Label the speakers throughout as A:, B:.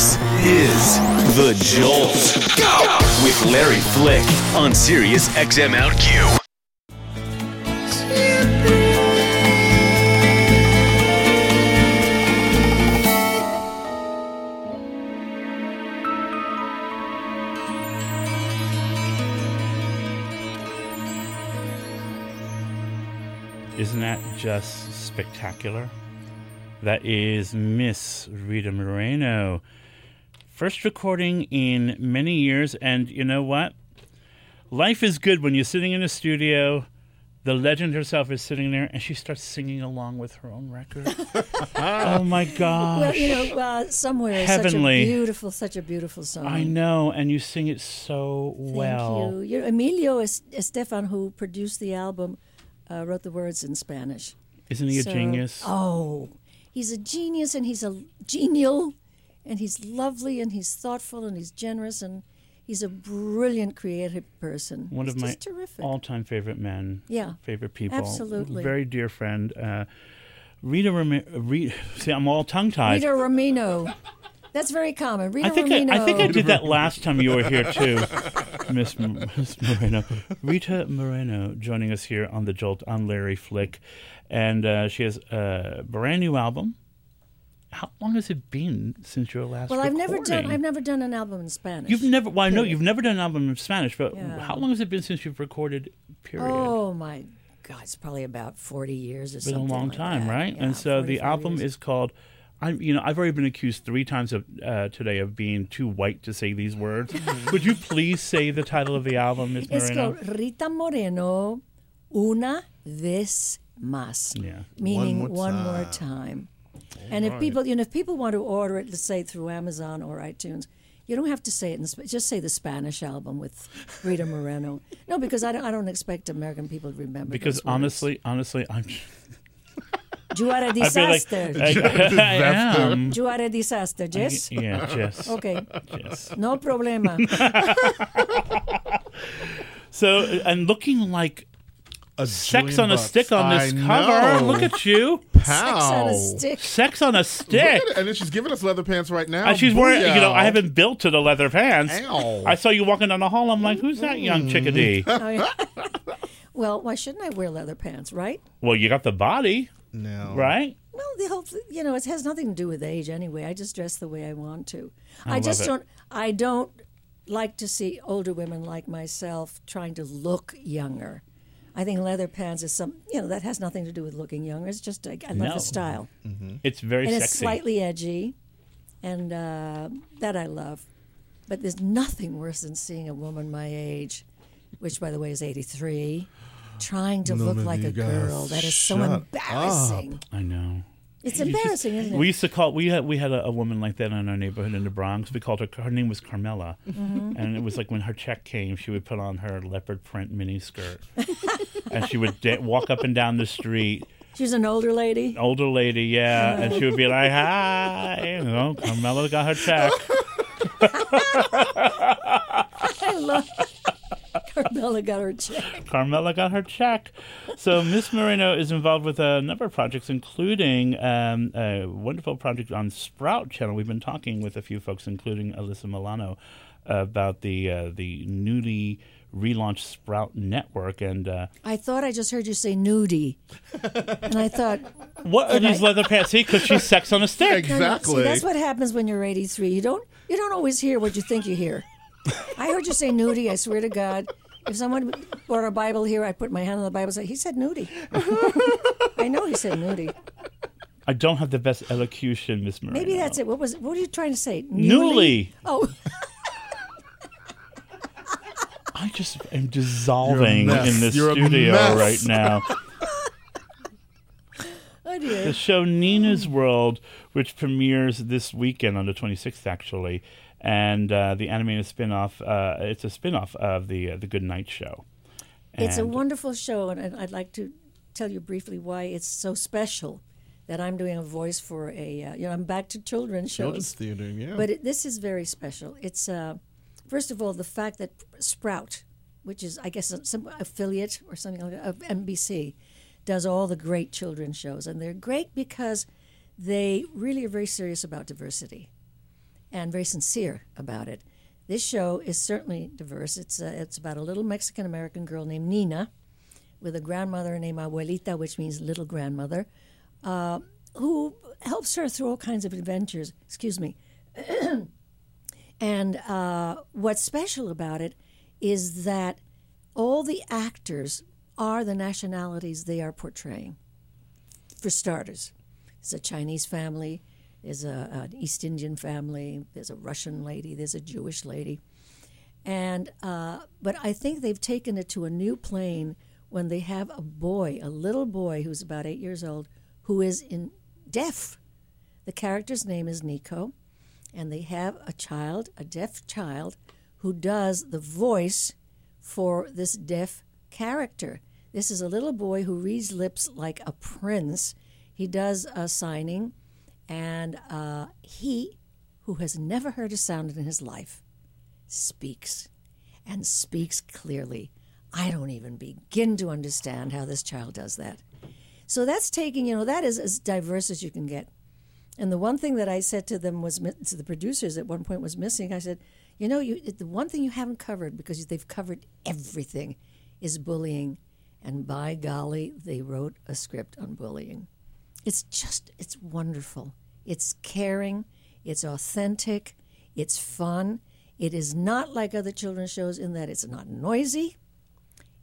A: This is The Jolt. With Larry Flick on Sirius XM OutQ.
B: Isn't that just spectacular? That is Miss Rita Moreno. First recording in many years, and you know what? Life is good when you're sitting in a studio. The legend herself is sitting there, and she starts singing along with her own record. oh my gosh!
C: Well, you know, uh, somewhere is such
B: Heavenly.
C: a beautiful, such a beautiful song.
B: I know, and you sing it so
C: Thank
B: well.
C: you. you know, Emilio Es- Estefan, who produced the album, uh, wrote the words in Spanish.
B: Isn't he a genius?
C: Oh, he's a genius, and he's a genial, and he's lovely, and he's thoughtful, and he's generous, and he's a brilliant creative person.
B: One
C: He's
B: of my
C: terrific.
B: all-time favorite men.
C: Yeah,
B: favorite people.
C: absolutely.
B: Very dear friend. Uh, Rita, Rita. See, I'm all tongue-tied.
C: Rita Ramino. That's very common. Rita
B: I think
C: Ramino.
B: I, I think I did that last time you were here too, Miss Moreno. Rita Moreno joining us here on the Jolt on Larry Flick, and uh, she has a brand new album. How long has it been since your last?
C: Well, I've never done. I've never done an album in Spanish.
B: You've never. Well, I know you've never done an album in Spanish, but
C: Yeah.
B: how long has it been since you've recorded? Period.
C: Oh my God, it's probably about forty years or
B: It's been
C: something.
B: a long
C: like
B: time,
C: that.
B: right?
C: Yeah,
B: and so the album
C: years.
B: is called. I'm, you know, I've already been accused three times of uh, today of being too white to say these words. Would you please say the title of the album, Miss
C: It's called Rita Moreno, una vez más,
B: Yeah.
C: meaning
D: One more
C: one more time. And if people, you know, if people want to order it, let's say through Amazon or iTunes, you don't have to say it in Sp- just say the Spanish album with Rita Moreno. No, because I don't, I don't expect American people to remember.
B: Because
C: those words.
B: honestly, honestly, I'm.
C: you are a
B: I feel like
C: disaster.
B: I, am.
C: you are a disaster, Jess.
B: Yeah, Jess.
C: Okay,
B: Jess.
C: no problema.
B: So, and looking like
D: A
B: sex
D: Julian
B: on a stick on this
D: I
B: cover.
D: know.
B: Look at you.
C: Sex on a stick.
B: Sex on a stick.
D: And then she's giving us leather pants right now.
B: And she's wearing, you know, I haven't built to the leather pants.
D: Ow.
B: I saw you walking down the hall. I'm like, who's that young mm-hmm. chickadee?
C: Oh, yeah. well, why shouldn't I wear leather pants, right?
B: well, you got the body,
D: No.
B: right?
C: Well, the whole, you know, it has nothing to do with age anyway. I just dress the way I want to. I,
B: love
C: just
B: it.
C: don't. I don't like to see older women like myself trying to look younger. I think leather pants is some, you know, that has nothing to do with looking younger. It's just I, I love
B: No.
C: the style,
B: It's very
C: and
B: sexy.
C: it's slightly edgy, and uh, that I love. But there's nothing worse than seeing a woman my age, which by the way is 83, trying to
D: None
C: look like a girl. That is so
D: shut
C: embarrassing.
B: I know.
C: It's embarrassing, isn't it?
B: We used to call we had we had a, a woman like that in our neighborhood in the Bronx. We called her her name was Carmela,
C: Mm-hmm.
B: and it was like when her check came, she would put on her leopard print mini skirt, and she would da- walk up and down the street.
C: She's an older lady.
B: Older lady, yeah, and she would be like, "Hi," you know, Carmela got her check.
C: I love Carmela got her check.
B: Carmela got her check. So Miss Moreno is involved with a number of projects, including um, a wonderful project on Sprout Channel. We've been talking with a few folks, including Alyssa Milano, about the uh, the newly relaunched Sprout Network. And uh,
C: I thought I just heard you say nudie, and I thought
B: what are these leather pants? See, because she's sex on a stick.
C: no, no,
D: Exactly.
C: See, that's what happens when you're 83. You don't you don't always hear what you think you hear. I heard you say nudie. I swear to God, if someone brought a Bible here, I'd put my hand on the Bible and say, "He said nudie." I know he said nudie.
B: I don't have the best elocution, Miss Moreno.
C: Maybe that's it. What was? What are you trying to say?
B: Newly.
C: Oh,
B: I just am dissolving
D: You're a mess.
B: in this
D: You're
B: studio right now.
C: oh
B: the show Nina's World, which premieres this weekend on the 26th, actually, and uh, the animated spin-off. Uh, it's a spin-off of the uh, the Good Night Show.
C: It's a wonderful show, and I'd like to tell you briefly why it's so special that I'm doing a voice for a. Uh, you know, I'm back to children's
D: Children's
C: shows,
D: theater, yeah.
C: but it, this is very special. It's uh, first of all the fact that Sprout, which is I guess some affiliate or something like that of NBC, does all the great children's shows, and they're great because they really are very serious about diversity. And very sincere about it. This show is certainly diverse. It's uh, it's about a little Mexican American girl named Nina, with a grandmother named Abuelita, which means little grandmother, uh, who helps her through all kinds of adventures. Excuse me. and uh, what's special about it is that all the actors are the nationalities they are portraying. For starters, it's a Chinese family, there's a, an East Indian family, there's a Russian lady, there's a Jewish lady. And uh, but I think they've taken it to a new plane when they have a boy, a little boy who's about eight years old, who is in deaf. The character's name is Nico, and they have a child, a deaf child, who does the voice for this deaf character. This is a little boy who reads lips like a prince. He does a signing, and uh, he, who has never heard a sound in his life, speaks and speaks clearly. I don't even begin to understand how this child does that. So that's taking, you know, that is as diverse as you can get. And the one thing that I said to them was to the producers at one point was missing. I said, you know, you, the one thing you haven't covered because they've covered everything is bullying. And by golly, they wrote a script on bullying. It's just, it's wonderful. It's caring, it's authentic, it's fun. It is not like other children's shows in that it's not noisy.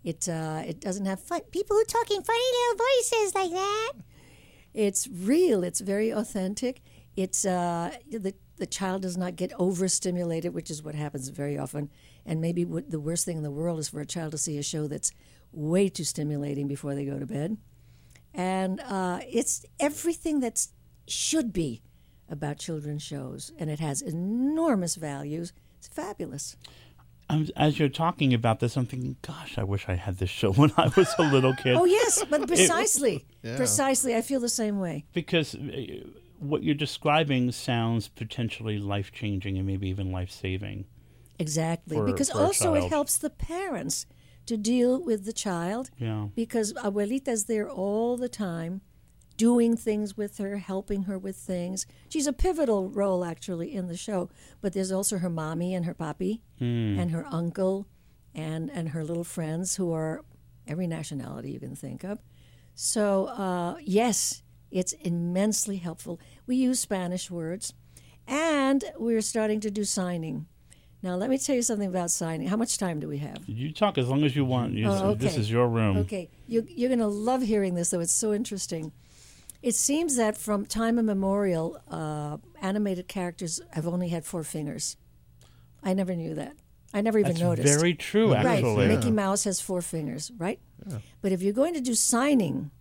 C: It uh, it doesn't have fun. people who are talking funny little voices like that. It's real. It's very authentic. It's uh, the the child does not get overstimulated, which is what happens very often. And maybe what the worst thing in the world is for a child to see a show that's way too stimulating before they go to bed. And uh, it's everything that should be about children's shows, and it has enormous values. It's fabulous.
B: I'm, as you're talking about this, I'm thinking, gosh, I wish I had this show when I was a little kid.
C: oh yes, but precisely, precisely, I feel the same way.
B: Because uh, what you're describing sounds potentially life changing and maybe even life saving.
C: Exactly,
B: for-
C: because
B: for
C: also it helps the parents to deal with the child.
B: Yeah.
C: Because abuelita's there all the time, doing things with her, helping her with things. She's a pivotal role actually in the show. But there's also her mommy and her papi, and her uncle, and and her little friends who are every nationality you can think of. So uh, yes, it's immensely helpful. We use Spanish words, and we're starting to do signing. Now, let me tell you something about signing. How much time do we have?
B: You talk as long as you want. You,
C: Oh,
B: This is your room.
C: Okay, you, you're going to love hearing this, though. It's so interesting. It seems that from time immemorial, uh, animated characters have only had four fingers. I never knew that. I never even
B: That's
C: noticed.
B: very true,
C: right.
B: actually.
C: Mickey Mouse has four fingers, right? Yeah. But if you're going to do signing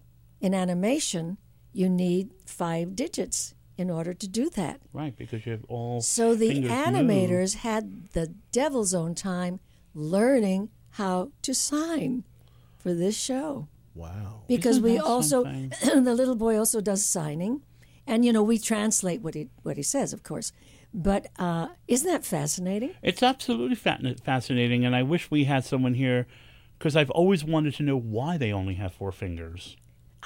C: in animation, you need five digits in order to do that.
B: Right, because you have all.
C: So the
B: fingers move.
C: animators had the devil's own time learning how to sign for this show
D: Wow.
C: because
B: Isn't
C: we also the little boy also does signing and you know we translate what he what he says of course but uh, isn't that fascinating
B: It's absolutely fa- fascinating, and I wish we had someone here because I've always wanted to know why they only have four fingers.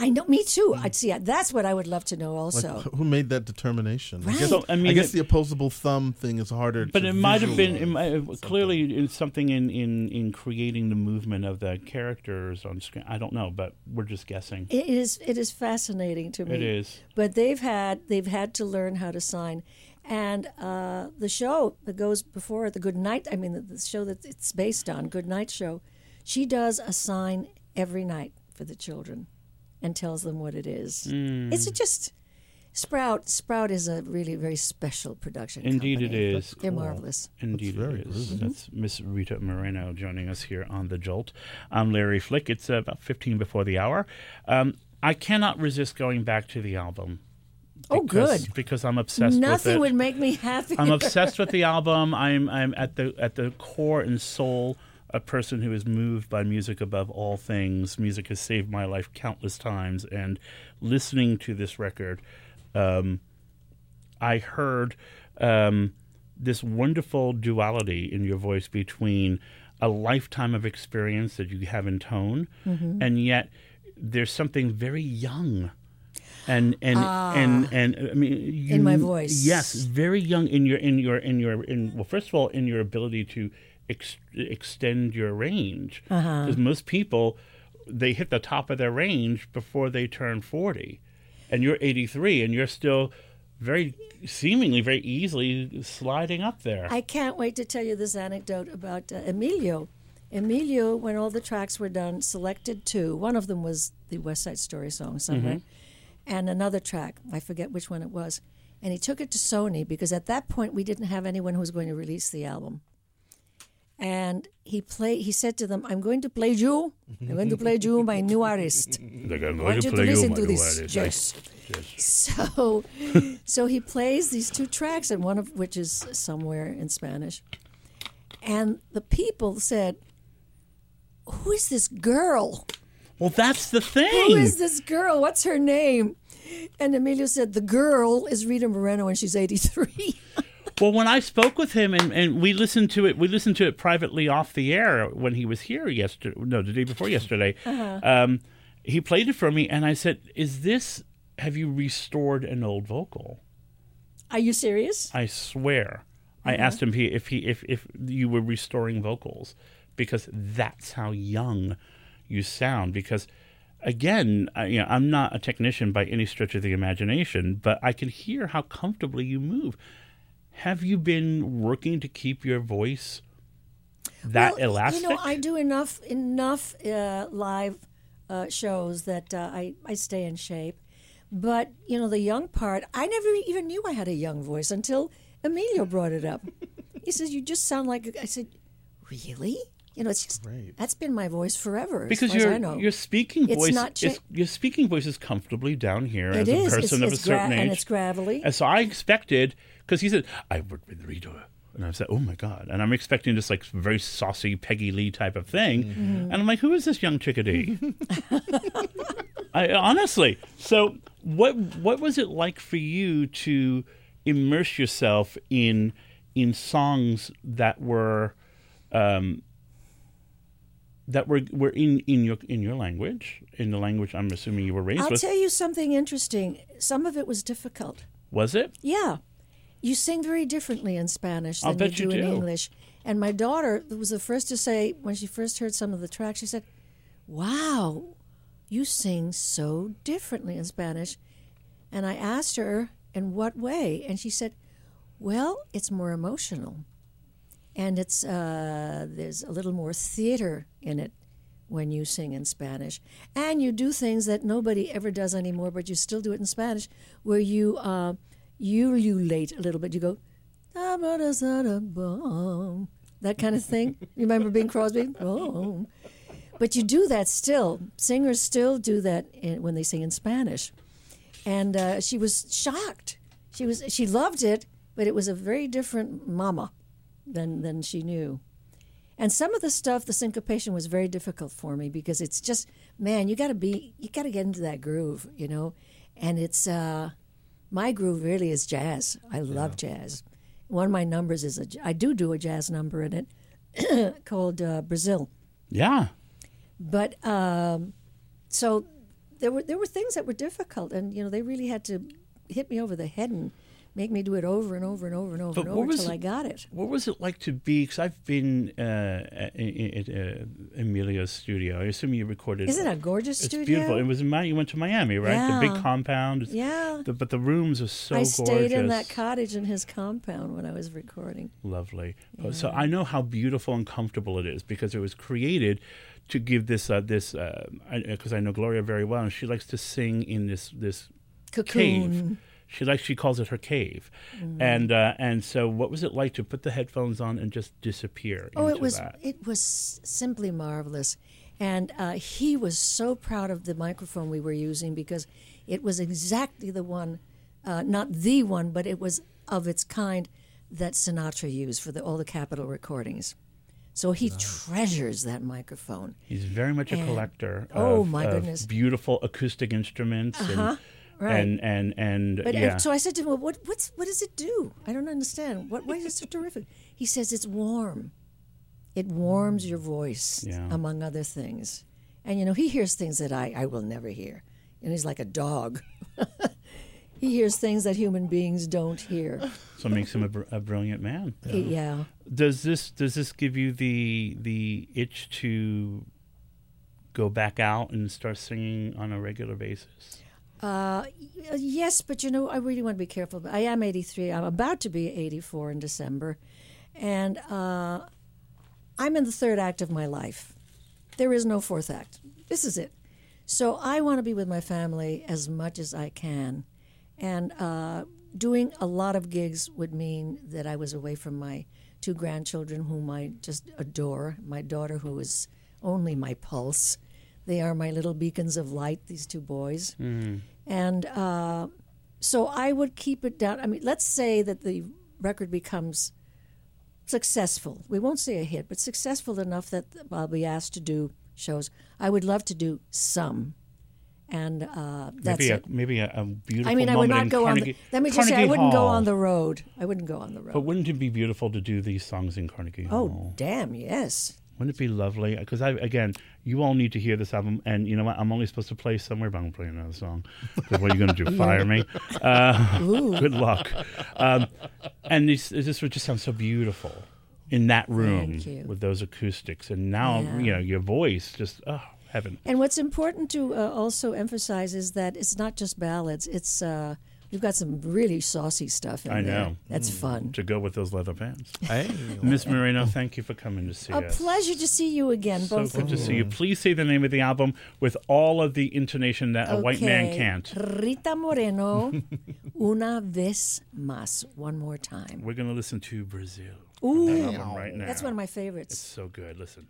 C: I know me too i'd see that's what i would love to know
D: Like,
C: also
D: who made that determination? I
C: Right.
D: guess,
B: So, I mean,
D: guess
B: it-
D: the opposable thumb thing is harder.
B: But
D: to
B: it might have been it
D: visualize
B: might, clearly it's something in, in, in creating the movement of the characters on screen. I don't know, but we're just guessing.
C: it is it is fascinating to me
B: It is.
C: but they've had they've had to learn how to sign and uh, the show that goes before it, the good night i mean the, the show that it's based on good night show she does a sign every night for the children and tells them what it is
B: Hmm.
C: it's just sprout sprout is a really very special production
B: Indeed, it
C: company.
B: is.
C: they're marvelous
B: Indeed,
D: very
B: it is.
D: groovy.
B: That's Miss Rita Moreno joining us here on the Jolt. I'm Larry Flick. It's uh, about 15 before the hour. Um, I cannot resist going back to the album.
C: Oh, good.
B: Because I'm obsessed with
C: nothing would make me happy
B: I'm obsessed with the album. I'm I'm at the at the core and soul a person who is moved by music above all things. Music has saved my life countless times, and listening to this record, um, I heard um, this wonderful duality in your voice between a lifetime of experience that you have in tone, and yet there's something very young and and and and I mean you,
C: Ah. In my voice.
B: Yes, very young in your in your in your in well, first of all, in your ability to ex- extend your range,
C: Uh-huh.
B: because most people they hit the top of their range before they turn forty, and you're eighty three, and you're still very seemingly very easily sliding up there.
C: I can't wait to tell you this anecdote about uh, Emilio. Emilio, when all the tracks were done, selected two. One of them was the West Side Story song somewhere, and another track. I forget which one it was. And he took it to Sony because at that point we didn't have anyone who was going to release the album. And he play. He said to them, "I'm going to play you. I'm going to play you, my new artist.
B: Like, I'm
C: I want you to listen to this. Yes. So, so he plays these two tracks, and one of which is somewhere in Spanish. And the people said, "Who is this girl?
B: Well, that's the thing.
C: Who is this girl? What's her name?" And Emilio said, "The girl is Rita Moreno, and she's 83."
B: Well, when I spoke with him and, and we listened to it, we listened to it privately off the air when he was here yesterday. No, the day before yesterday.
C: Uh-huh.
B: Um, he played it for me, and I said, "Is this? Have you restored an old vocal?"
C: Are you serious?
B: I swear. I
C: Uh-huh.
B: asked him if, he, if he if if you were restoring vocals because that's how young you sound. Because again, I, you know, I'm not a technician by any stretch of the imagination, but I can hear how comfortably you move. Have you been working to keep your voice that
C: Well,
B: elastic?
C: You know, I do enough enough uh, live uh, shows that uh, I I stay in shape. But you know, the young part, I never even knew I had a young voice until Emilio brought it up. he says, "You just sound like." I said, "Really?" You know, it's just that's been my voice forever.
B: because
C: as far as
B: your your speaking
C: It's
B: voice
C: not cha-
B: your speaking voice is comfortably down here
C: It
B: as
C: is.
B: a
C: It's-
B: person of
C: it's
B: a certain
C: gra-
B: age,
C: and it's gravelly.
B: And so I expected because he said I worked with Rita, and I said, "Oh my god!" And I'm expecting this like very saucy Peggy Lee type of thing,
C: Mm-hmm.
B: and I'm like, "Who is this young chickadee?" I honestly. So what what was it like for you to immerse yourself in in songs that were um, that were were in, in your in your language, in the language I'm assuming you were raised
C: I'll
B: with?
C: tell you something interesting. Some of it was difficult.
B: was it?
C: Yeah. You sing very differently in Spanish than you
B: you
C: do in. English. And my daughter was the first to say, when she first heard some of the tracks, she said, Wow, you sing so differently in Spanish. And I asked her, In what way? And she said, Well, it's more emotional. And it's uh, there's a little more theater in it when you sing in Spanish. And you do things that nobody ever does anymore, but you still do it in Spanish, where you uh, ululate a little bit. You go, that kind of thing. You remember Bing Crosby? But you do that still. Singers still do that in, when they sing in Spanish. And uh, she was shocked. She was she loved it, but it was a very different mama than than she knew. And some of the stuff, the syncopation was very difficult for me because it's just, man, you got to be, you got to get into that groove, you know. And it's uh, my groove really is jazz. I love jazz. One of my numbers is a, I do do a jazz number in it called uh, Brazil.
B: Yeah.
C: But um, so there were there were things that were difficult, and you know they really had to hit me over the head and make me do it over and over and over and over
B: But
C: and over until I got it.
B: What was it like to be? Because I've been uh, at, at uh, Emilio's studio. I assume you recorded.
C: Isn't it a gorgeous
B: It's
C: studio?
B: beautiful. It was in Mi- you went to Miami, right? The big compound. It's-
C: Yeah.
B: The, but the rooms are so
C: I
B: gorgeous.
C: stayed in that cottage in his compound when I was recording.
B: Lovely. But So I know how beautiful and comfortable it is because it was created to give this uh, this because I, know Gloria very well and she likes to sing in this this
C: Cocoon.
B: cave. She likes she calls it her cave,
C: Mm-hmm.
B: and uh, and so what was it like to put the headphones on and just disappear?
C: Oh, it was
B: that?
C: it was simply marvelous, and uh, he was so proud of the microphone we were using because it was exactly the one, uh, not the one, but it was of its kind that Sinatra used for the, all the Capitol recordings. So he treasures that microphone.
B: He's very much a
C: And-
B: collector.
C: Oh, my
B: of
C: goodness.
B: Beautiful acoustic instruments.
C: Uh-huh,
B: And,
C: right.
B: and and and
C: But
B: yeah.
C: so I said to him, well, "What what's what does it do? I don't understand. What why is it so terrific?" He says it's warm. It warms your voice,
B: Yeah.
C: among other things. And you know, he hears things that I, I will never hear. and he's like a dog. he hears things that human beings don't hear.
B: So it makes him a, br- a brilliant man.
C: Yeah.
B: Does this does this give you the the itch to go back out and start singing on a regular basis?
C: Uh, yes, but you know, I really want to be careful. I am 83. I'm about to be 84 in December. And uh, I'm in the third act of my life. There is no fourth act. This is it. So I want to be with my family as much as I can. And uh, doing a lot of gigs would mean that I was away from my two grandchildren, whom I just adore. My daughter, who is only my pulse. They are my little beacons of light, these two boys. And uh, so I would keep it down. I mean, let's say that the record becomes successful. We won't say a hit, but successful enough that I'll be asked to do shows. I would love to do some. And uh, that's
B: maybe
C: it.
B: a, maybe a, a beautiful
C: I mean, I would not go
B: Carnegie.
C: on. The, let me just say, I wouldn't go on the road. I wouldn't go on the road.
B: But wouldn't it be beautiful to do these songs in Carnegie
C: oh,
B: Hall?
C: damn, yes.
B: Wouldn't it be lovely? Because I again, you all need to hear this album, and you know what? I'm only supposed to play somewhere, but I'm playing another song. what are you going to do? Fire me? Uh, good luck. Um, and this, this would just sound so beautiful in that room with those acoustics, and now
C: Yeah.
B: you know your voice just oh heaven.
C: And what's important to uh, also emphasize is that it's not just ballads. It's uh, we've got some really saucy stuff in there.
B: I
C: there.
B: know.
C: That's mm. fun.
B: To go with those leather pants,
D: Hey.
B: Miss Moreno. Thank you for coming to see
C: A
B: us.
C: pleasure to see you again,
B: So
C: both
B: good
C: of
B: to
C: you.
B: see you. Please say the name of the album with all of the intonation that a white man
C: Okay.
B: can't.
C: Rita Moreno, una vez más. One more time.
B: We're going to listen to Brazil.
C: Ooh,
B: right now.
C: that's one of my favorites.
B: It's so good. Listen.